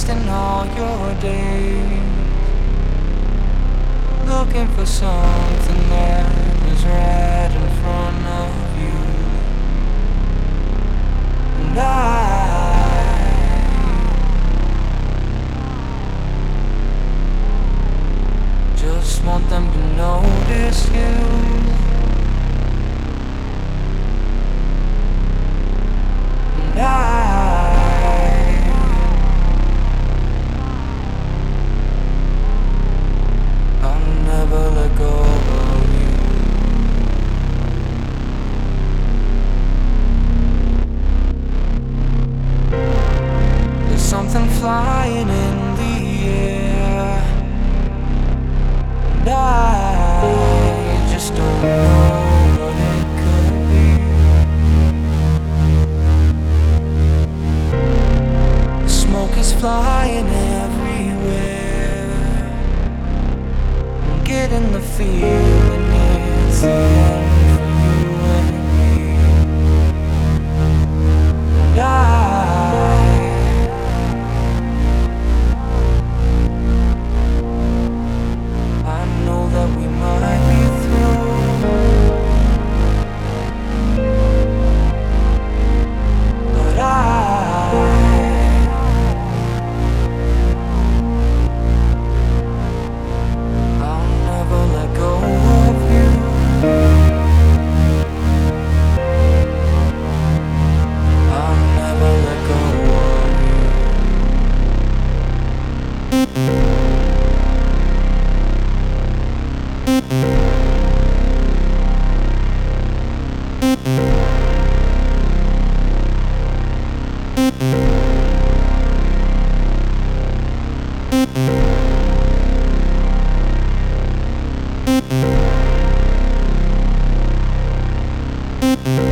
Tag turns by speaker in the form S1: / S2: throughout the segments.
S1: wasting all your days looking for something that is right in front of you. And I just want them to notice you. singing. thank mm -hmm. you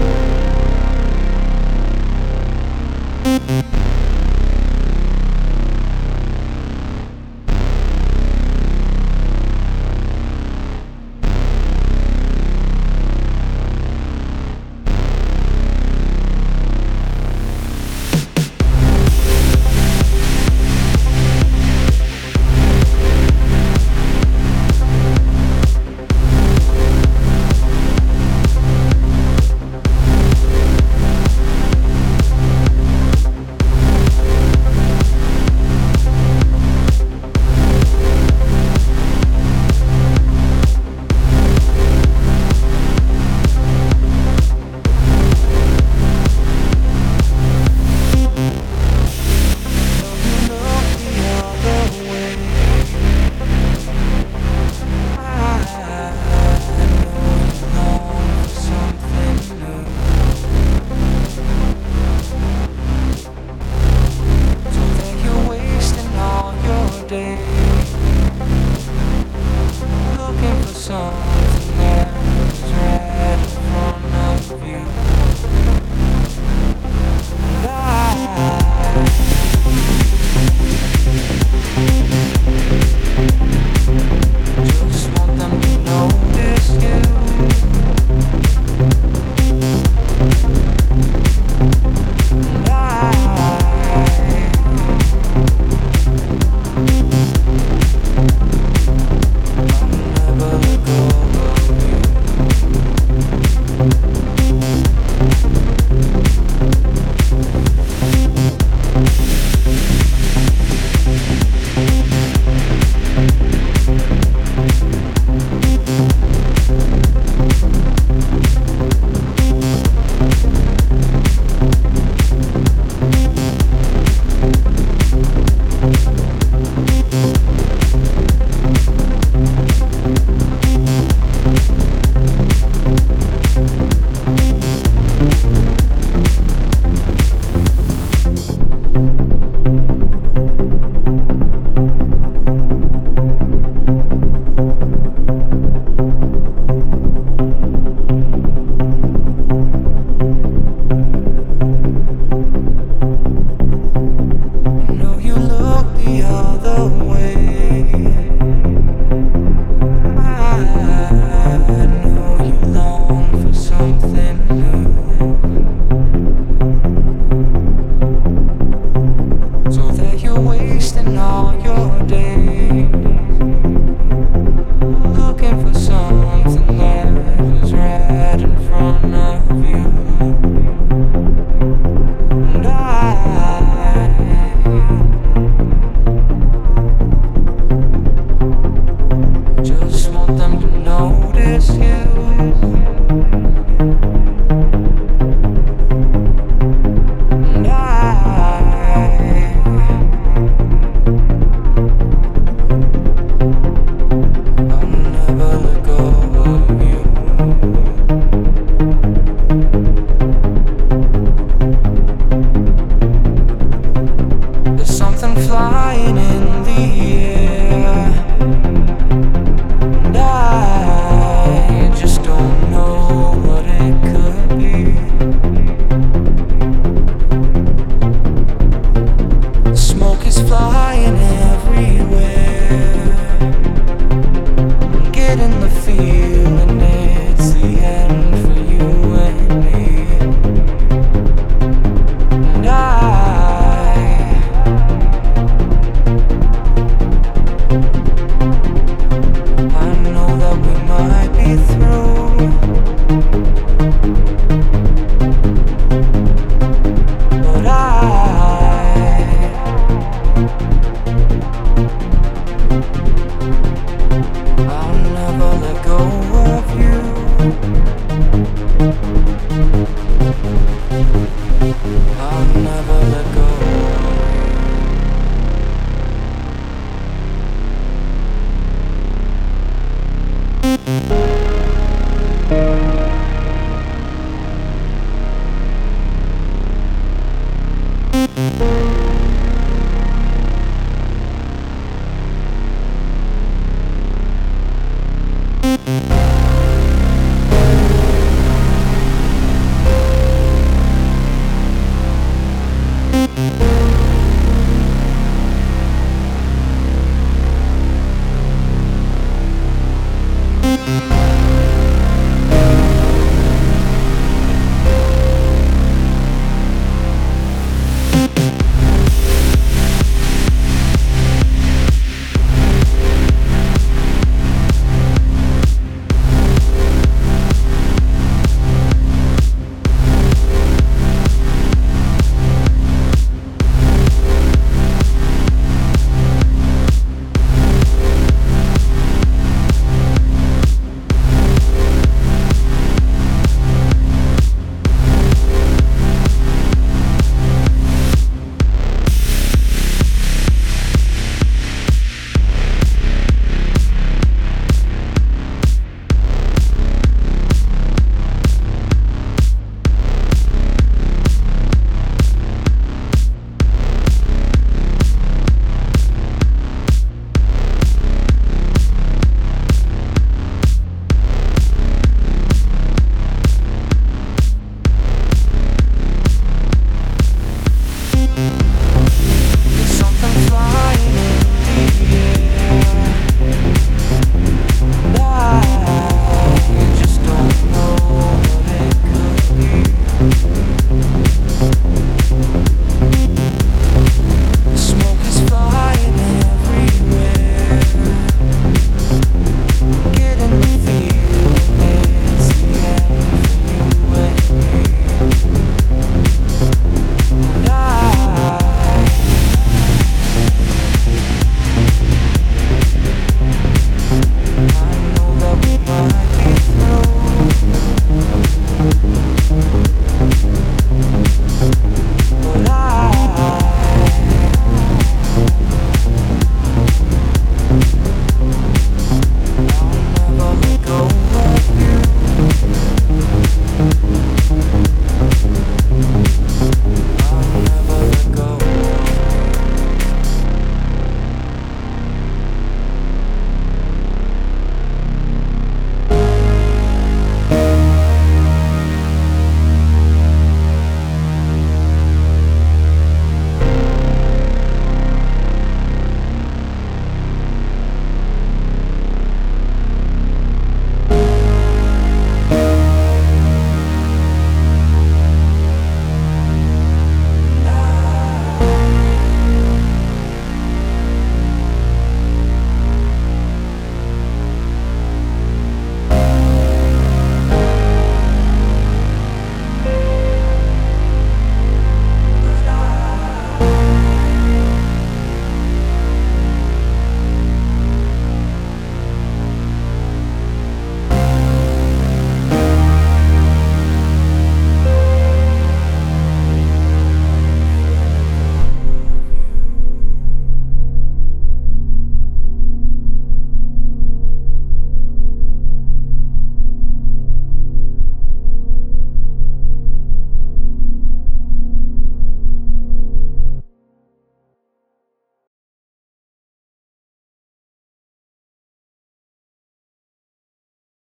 S1: for you and me.